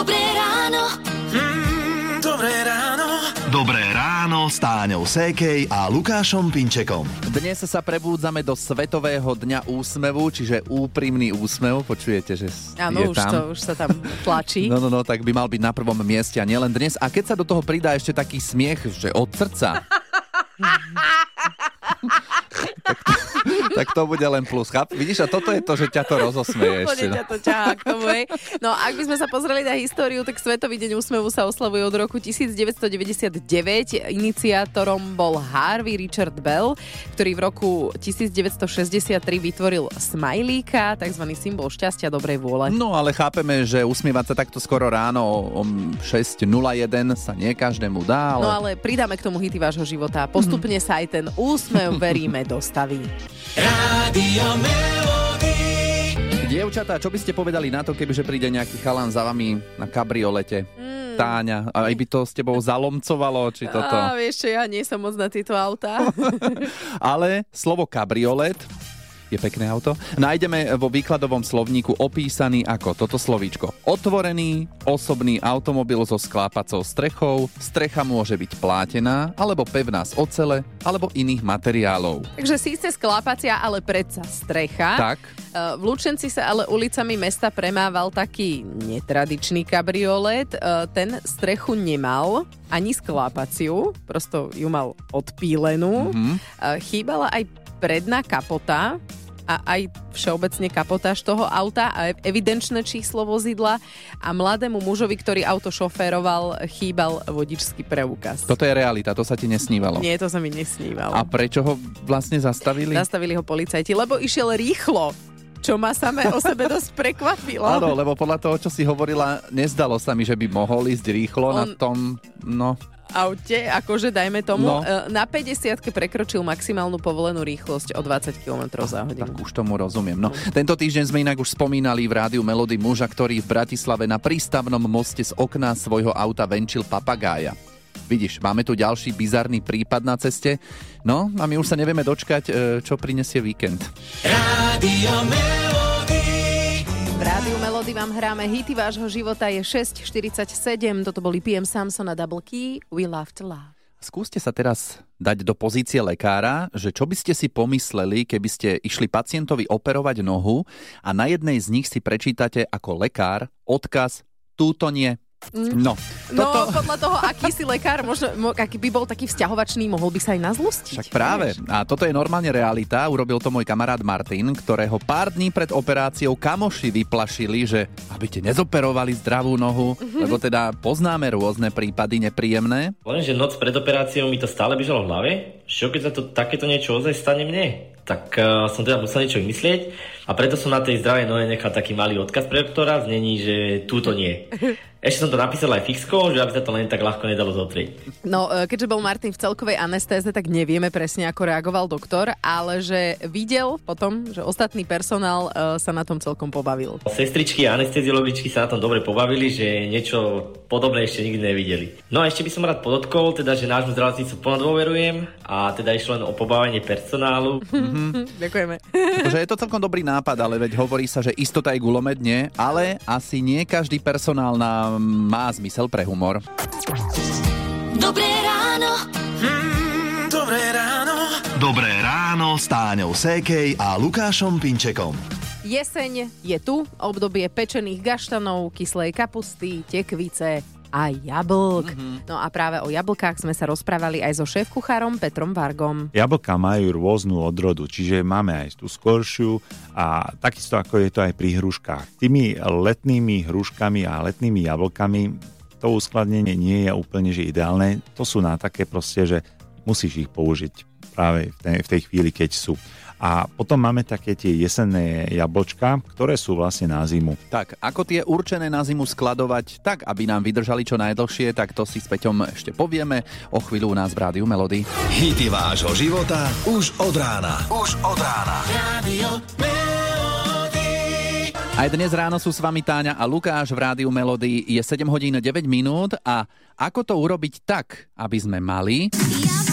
Dobré ráno. Mm, dobré ráno. Dobré ráno s Táňou Sékej a Lukášom Pinčekom. Dnes sa prebúdzame do Svetového dňa úsmevu, čiže úprimný úsmev. Počujete, že Áno, je už, tam. to, už sa tam tlačí. No, no, no, tak by mal byť na prvom mieste a nielen dnes. A keď sa do toho pridá ešte taký smiech, že od srdca, tak, to, tak to bude len plus. Cháp? Vidíš, a toto je to, že ťa to rozosmeje ešte. No. ťa to ťahá k tomu, hej. No ak by sme sa pozreli na históriu, tak Svetový deň úsmevu sa oslavuje od roku 1999. Iniciátorom bol Harvey Richard Bell, ktorý v roku 1963 vytvoril smajlíka, tzv. symbol šťastia, dobrej vôle. No ale chápeme, že usmievať sa takto skoro ráno o 6.01 sa nie každému dá, ale... No ale pridáme k tomu hity vášho života. Postupne sa aj ten úsmev, veríme, dostaví. Rádio Melody. Dievčatá, čo by ste povedali na to, kebyže príde nejaký chalan za vami na kabriolete? Táňa, aj by to s tebou zalomcovalo, či toto. Á, vieš čo, ja nie som moc na tieto autá. Ale slovo kabriolet je pekné auto. Nájdeme vo výkladovom slovníku opísaný ako toto slovíčko. Otvorený, osobný automobil so sklápacou strechou, strecha môže byť plátená, alebo pevná z ocele, alebo iných materiálov. Takže síce sklápacia, ale predsa strecha. Tak, Uh, V Lučenci sa ale ulicami mesta premával taký netradičný kabriolet. Uh, Ten strechu nemal ani sklápaciu, prosto ju mal odpílenú. Mhm. Uh, Chýbala aj predná kapota a aj všeobecne kapotáž toho auta a evidenčné číslo vozidla a mladému mužovi, ktorý auto šoféroval, chýbal vodičský preukaz. toto je realita, to sa ti nesnívalo. Nie, to sa mi nesnívalo. A prečo ho vlastne zastavili? Zastavili ho policajti, lebo išiel rýchlo, čo ma samé o sebe dosť prekvapilo. Áno, lebo podľa toho, čo si hovorila, nezdalo sa mi, že by mohol ísť rýchlo na On- tom, no, aute, akože dajme tomu, No. no. na 50 prekročil maximálnu povolenú rýchlosť o 20 km za tak hodinu. už tomu rozumiem. No, tento týždeň sme inak už spomínali v rádiu Melody muža, ktorý v Bratislave na prístavnom moste z okna svojho auta venčil papagája. Vidíš, máme tu ďalší bizarný prípad na ceste. No a my už sa nevieme dočkať, e, čo prinesie víkend. Rádio Melody. Rádiu Melody vám hráme hity vášho života je 6.47. Toto boli PM Samson a Double Key. We love to love. Skúste sa teraz dať do pozície lekára, že čo by ste si pomysleli, keby ste išli pacientovi operovať nohu a na jednej z nich si prečítate ako lekár odkaz túto nie. No, No, toto... podľa toho, aký si lekár, možno, mo- aký by bol taký vzťahovačný, mohol by sa aj nazlustiť. Však práve. vieš? A toto je normálne realita. Urobil to môj kamarát Martin, ktorého pár dní pred operáciou kamoši vyplašili, že aby ste nezoperovali zdravú nohu, Mhm. lebo teda poznáme rôzne prípady nepríjemné. Lenže noc pred operáciou mi to stále bežalo v hlave. Čo keď sa to, takéto niečo ozaj stane mne? Tak uh, som teda musel niečo vymyslieť a preto som na tej zdravej nohe nechal taký malý odkaz pre doktora, znení, že túto nie. Ešte som to napísal aj fixko, že aby sa to len tak ľahko nedalo zotrieť. No, e, keďže bol Martin v celkovej anestéze, tak nevieme presne, ako reagoval doktor, ale že videl potom, že ostatný personál e, sa na tom celkom pobavil. Sestričky a anesteziologičky sa na tom dobre pobavili, že niečo podobné ešte nikdy nevideli. No a ešte by som rád podotkol, teda, že nášmu zdravotníctvu plno dôverujem a teda išlo len o pobavenie personálu. Ďakujeme. Akože je to celkom dobrý nápad, ale veď hovorí sa, že istota je gulomet, nie? Ale asi nie každý personál nám má zmysel pre humor. Dobré ráno. Mm, dobré ráno. Dobré ráno s Táňou Sékej a Lukášom Pinčekom. Jeseň je tu, obdobie pečených gaštanov, kyslej kapusty, tekvice a jablk. Mm-hmm. No a práve o jablkách sme sa rozprávali aj so šéf-kuchárom Petrom Vargom. Jablka majú rôznu odrodu, čiže máme aj tú skoršiu a takisto ako je to aj pri hruškách. Tými letnými hruškami a letnými jablkami to uskladnenie nie je úplne že ideálne. To sú na také proste, že musíš ich použiť práve v tej, v tej chvíli, keď sú. A potom máme také tie jesenné jablčka, ktoré sú vlastne na zimu. Tak, ako tie určené na zimu skladovať, tak aby nám vydržali čo najdlhšie, tak to si s Peťom ešte povieme o chvíľu u nás v Rádiu Melody. Hity vášho života už od rána. Už od rána. Rádio. Aj dnes ráno sú s vami Táňa a Lukáš v Rádiu Melody. Je 7 hodín 9 minút a ako to urobiť tak, aby sme mali... Jablčko,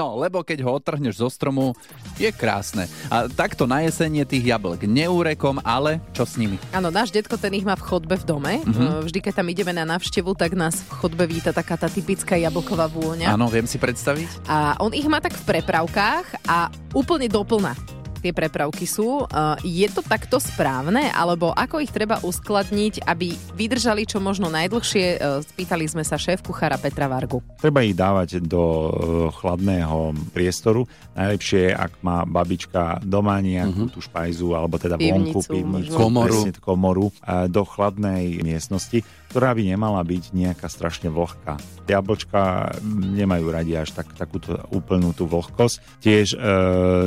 No, lebo keď ho odtrhneš zo stromu, je krásne. A takto na jesenie tých jablk neúrekom, ale čo s nimi? Áno, náš detko ten ich má v chodbe v dome. Uh-huh. Vždy, keď tam ideme na návštevu, tak nás v chodbe víta taká tá typická jablková vôňa. Áno, viem si predstaviť. A on ich má tak v prepravkách a úplne doplná tie prepravky sú. Uh, je to takto správne, alebo ako ich treba uskladniť, aby vydržali čo možno najdlhšie? Uh, spýtali sme sa šéf kuchára Petra Vargu. Treba ich dávať do e, chladného priestoru. Najlepšie, ak má babička doma nejakú tú špajzu, alebo teda vonku, Pivnicu. Komoru. presne, komoru, do chladnej miestnosti, ktorá by nemala byť nejaká strašne vlhká. Jablčka nemajú radi až tak, takúto úplnú tú vlhkosť. Tiež e,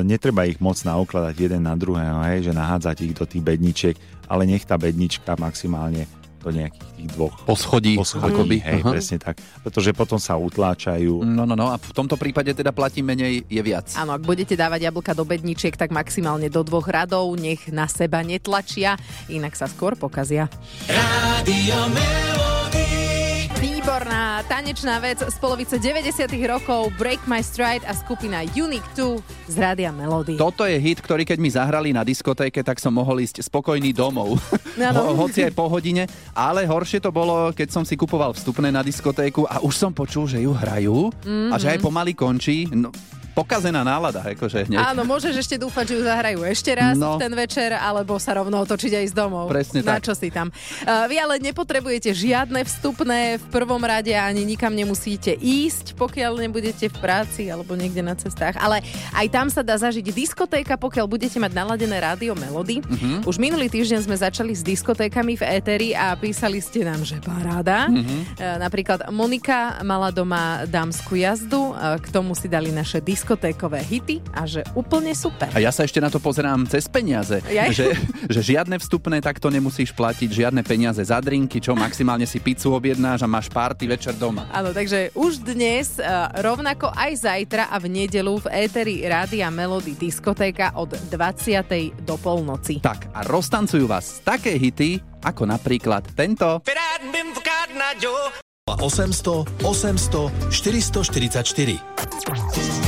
netreba ich moc naukladať jeden na druhého, hej, že nahádzať ich do tých bedničiek, ale nech tá bednička maximálne do nejakých tých dvoch Poschodí. poschodí, akoby. hej, Aha. presne tak. Pretože potom sa utláčajú. No, no, no. A v tomto prípade teda platí menej, je viac. Áno, ak budete dávať jablka do bedničiek, tak maximálne do dvoch radov, nech na seba netlačia, inak sa skôr pokazia. Rádio Melody. Výborná tanečná vec z polovice 90 rokov Break My Stride a skupina Unique 2 z Rádia Melody. Toto je hit, ktorý keď mi zahrali na diskotéke, tak som mohol ísť spokojný domov. Áno. Ho, hoci aj po hodine. Ale horšie to bolo, keď som si kupoval vstupné na diskotéku a už som počul, že ju hrajú mm-hmm. a že aj pomaly končí. No, pokazená nálada, akože hneď. Áno, môžeš ešte dúfať, že ju zahrajú ešte raz No. ten večer, alebo sa rovno otočiť aj z domov. Presne Na tak. čo si tam. Uh, vy ale nepotrebujete žiadne vstupné v prvom rade ani nikam nemusíte ísť, pokiaľ nebudete v práci alebo niekde na cestách. Ale aj tam sa dá zažiť diskotéka, pokiaľ budete mať naladené rádio Melody. Mhm. Už minulý týždeň sme začali s diskotékami v éteri a písali ste nám, že paráda. E, Napríklad Monika mala doma dámsku jazdu, e, k tomu si dali naše diskotékové hity a že úplne super. A ja sa ešte na to pozerám cez peniaze. Jaj. Že, že žiadne vstupné takto nemusíš platiť, žiadne peniaze za drinky, čo maximálne si pizzu objednáš a máš party večer doma. Áno, takže už dnes, e, rovnako aj zajtra a v nedelu v éteri Rádia Melody diskotéka od 20. do polnoci. Tak a roztancujú vás také hity, ako napríklad tento. 800 800 444.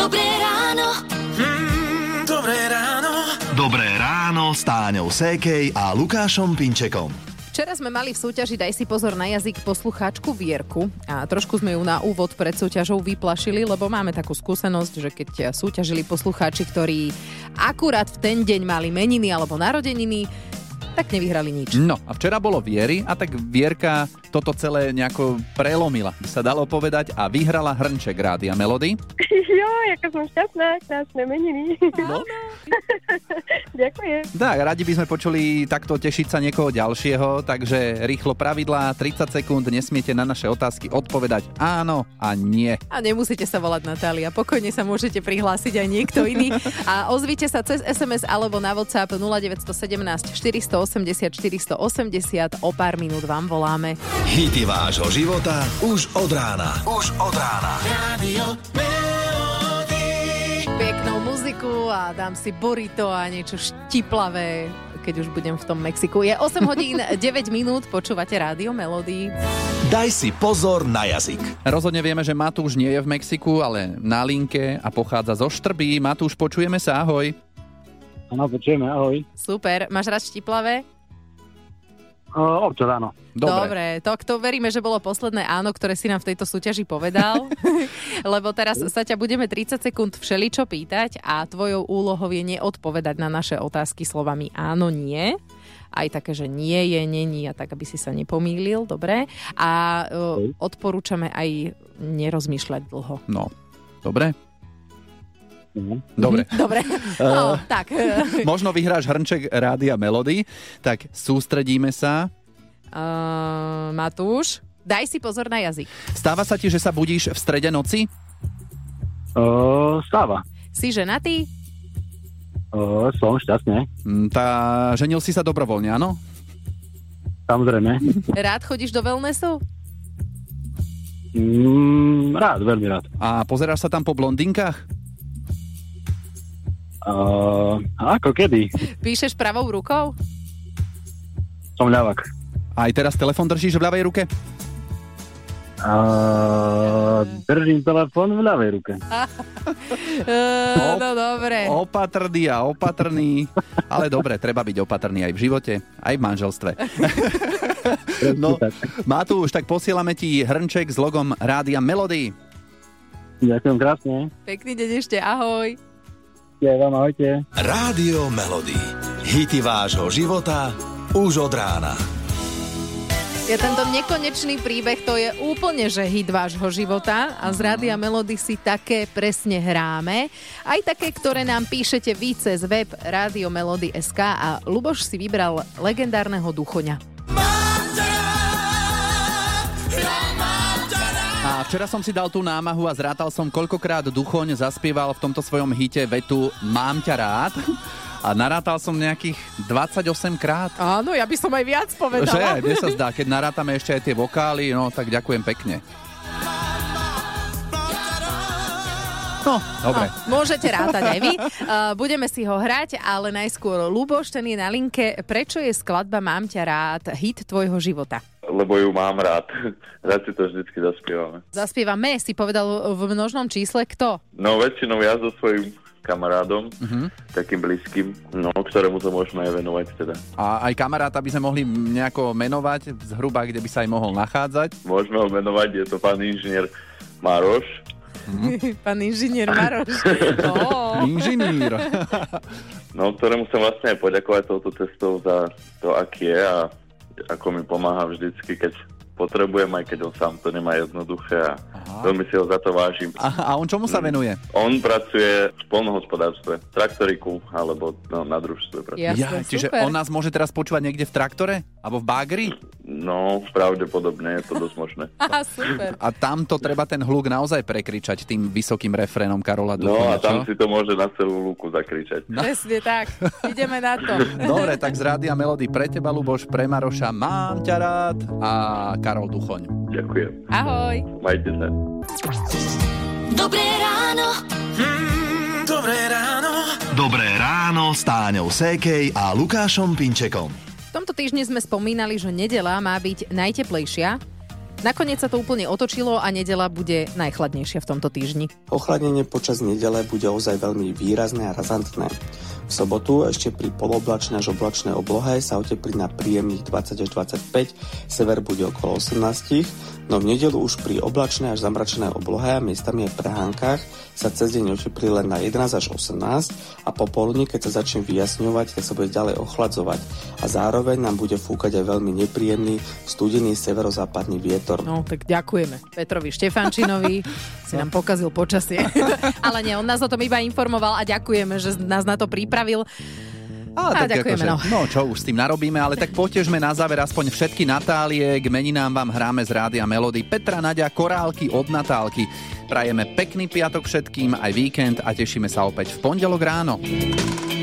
Dobré ráno. Mm, dobré ráno. Dobré ráno s Táňou Sékej a Lukášom Pinčekom. Včera sme mali v súťaži Daj si pozor na jazyk poslucháčku Vierku a trošku sme ju na úvod pred súťažou vyplašili, lebo máme takú skúsenosť, že keď súťažili poslucháči, ktorí akurát v ten deň mali meniny alebo narodeniny, tak nevyhrali nič. No a včera bolo Viery a tak Vierka toto celé nejako prelomila, by sa dalo povedať, a vyhrala hrnček Rádia Melody. Jo, aká som šťastná, krásne meniny. No. Ďakujem. Tak, radi by sme počuli takto tešiť sa niekoho ďalšieho, takže rýchlo pravidlá, 30 sekúnd, nesmiete na naše otázky odpovedať áno a nie. A nemusíte sa volať Natália, pokojne sa môžete prihlásiť aj niekto iný. A ozvite sa cez SMS alebo na WhatsApp 0917 480 480. O pár minút vám voláme. Hity vášho života už od rána. Už od rána. Melody. Peknú muziku a dám si burrito a niečo štiplavé keď už budem v tom Mexiku. Je 8 hodín 9 minút, počúvate rádio Melody. Daj si pozor na jazyk. Rozhodne vieme, že Matúš nie je v Mexiku, ale na linke a pochádza zo Štrby. Matúš, počujeme sa, ahoj. Áno, počujeme, ahoj. Super, máš rád štiplavé? O, občas áno. Dobre. Dobre, to, to veríme, že bolo posledné áno, ktoré si nám v tejto súťaži povedal. Lebo teraz sa ťa budeme 30 sekúnd všeličo pýtať a tvojou úlohou je neodpovedať na naše otázky slovami áno, nie. Aj také, že nie je, není a tak, aby si sa nepomýlil, dobre. A uh, odporúčame aj nerozmýšľať dlho. No, dobre? Mhm. Dobre. Dobre, no, tak. Možno vyhráš hrnček Rádia Melody, tak sústredíme sa. Uh, Matúš, daj si pozor na jazyk. Stáva sa ti, že sa budíš v strede noci? O, stáva. Si ženatý? O, som šťastne, Mm, Tá, ženil si sa dobrovoľne, áno? samozrejme. Rád chodíš do wellnessu? Mm, rád, veľmi rád. A pozeráš sa tam po blondinkách? O, ako kedy? Píšeš pravou rukou? Som ľavak. Aj teraz telefon držíš v ľavej ruke? Uh, držím telefón v ľavej ruke. Uh, no dobre. Opatrný a opatrný. Ale dobre, treba byť opatrný aj v živote, aj v manželstve. no, má tu už tak posielame ti hrnček s logom Rádia Melody. Ďakujem krásne. Pekný deň ešte, ahoj. Ja vám ahojte. Rádio Melody. Hity vášho života už od rána. Ja tento nekonečný príbeh, to je úplne, že hit vášho života a z Rádia Melody si také presne hráme. Aj také, ktoré nám píšete vy cez web Radio Melody SK a Luboš si vybral legendárneho duchoňa. A včera som si dal tú námahu a zrátal som, koľkokrát Duchoň zaspieval v tomto svojom hite vetu Mám ťa rád. A narátal som nejakých 28 krát. Áno, ja by som aj viac povedala. Že, mne sa zdá, keď narátame ešte aj tie vokály, no tak ďakujem pekne. No, dobre. No, môžete rátať aj vy. Uh, budeme si ho hrať, ale najskôr Luboš, ten je na linke. Prečo je skladba Mám ťa rád hit tvojho života? Lebo ju mám rád. Rád si to vždycky zaspievame. Zaspievame, si povedal v množnom čísle, kto? No väčšinou ja so svojím kamarádom, uh-huh. takým blízkym, no, ktorému to môžeme aj venovať teda. A aj kamaráta by sme mohli nejako menovať, zhruba, kde by sa aj mohol nachádzať? Môžeme ho menovať, je to pán inžinier Maroš. Mm. pán inžinier Maroš. oh. Inžinier. no, ktorému chcem vlastne aj poďakovať touto cestou za to, aký je a ako mi pomáha vždycky, keď potrebujem, aj keď on sám to nemá jednoduché a. veľmi si ho za to vážim. A, a on čomu sa venuje? On pracuje v polnohospodárstve, v traktoriku alebo no, na družstve. Pracuje. Jasne, ja, čiže super. on nás môže teraz počúvať niekde v traktore? Alebo v bagri? No, pravdepodobne je to dosť možné. Aha, super. A tam to treba ten hluk naozaj prekričať tým vysokým refrénom Karola Duchona, No a tam čo? si to môže na celú lúku zakričať. No. Presne tak, ideme na to. Dobre, tak z Rádia Melody pre teba, Luboš, pre Maroša, mám ťa rád a Karol Duchoň. Ďakujem. Ahoj. Majte sa. Dobré ráno. Mm, dobré ráno. Dobré ráno s Táňou Sékej a Lukášom Pinčekom. V tomto týždni sme spomínali, že nedela má byť najteplejšia. Nakoniec sa to úplne otočilo a nedela bude najchladnejšia v tomto týždni. Ochladnenie počas nedele bude ozaj veľmi výrazné a razantné. V sobotu ešte pri poloblačnej až oblačnej oblohe sa oteplí na príjemných 20 až 25, sever bude okolo 18, no v nedelu už pri oblačnej až zamračenej oblohe a miestami aj prehánkach sa cez deň oteplí len na 11 až 18 a popoludní, keď sa začne vyjasňovať, tak sa bude ďalej ochladzovať a zároveň nám bude fúkať aj veľmi nepríjemný studený severozápadný vietor. No, tak ďakujeme Petrovi Štefančinovi, si nám pokazil počasie. Ale nie, on nás o tom iba informoval a ďakujeme, že nás na to pripravil pripravil. A, a tak ďakujeme, akože, no. no čo už s tým narobíme, ale tak potežme na záver aspoň všetky Natálie, k meninám vám hráme z Rádia Melody. Petra, Nadia, Korálky od Natálky. Prajeme pekný piatok všetkým, aj víkend a tešíme sa opäť v pondelok ráno.